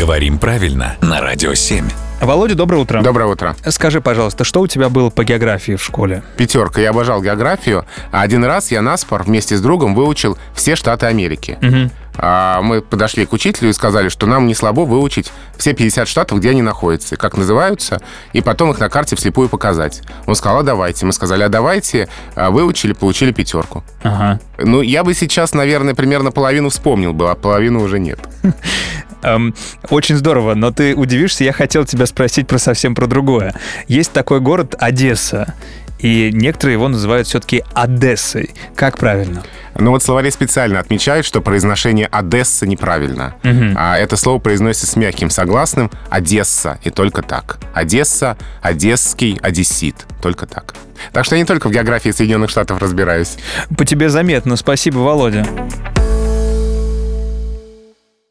Говорим правильно на Радио 7. Володя, доброе утро. Доброе утро. Скажи, пожалуйста, что у тебя было по географии в школе? Пятерка. Я обожал географию. А Один раз я на спор вместе с другом выучил все штаты Америки. А Мы подошли к учителю и сказали, что нам не слабо выучить все 50 штатов, где они находятся, как называются, и потом их на карте вслепую показать. Он сказал, а давайте. Мы сказали, а давайте. А Выучили, получили пятерку. Ага. Ну, я бы сейчас, наверное, примерно половину вспомнил бы, а половину уже нет. Эм, очень здорово, но ты удивишься, я хотел тебя спросить про совсем про другое. Есть такой город Одесса, и некоторые его называют все-таки Одессой. Как правильно? Ну вот словари специально отмечают, что произношение Одесса неправильно. А это слово произносится с мягким согласным Одесса и только так. Одесса, Одесский, Одессит. Только так. Так что я не только в географии Соединенных Штатов разбираюсь. По тебе заметно. Спасибо, Володя.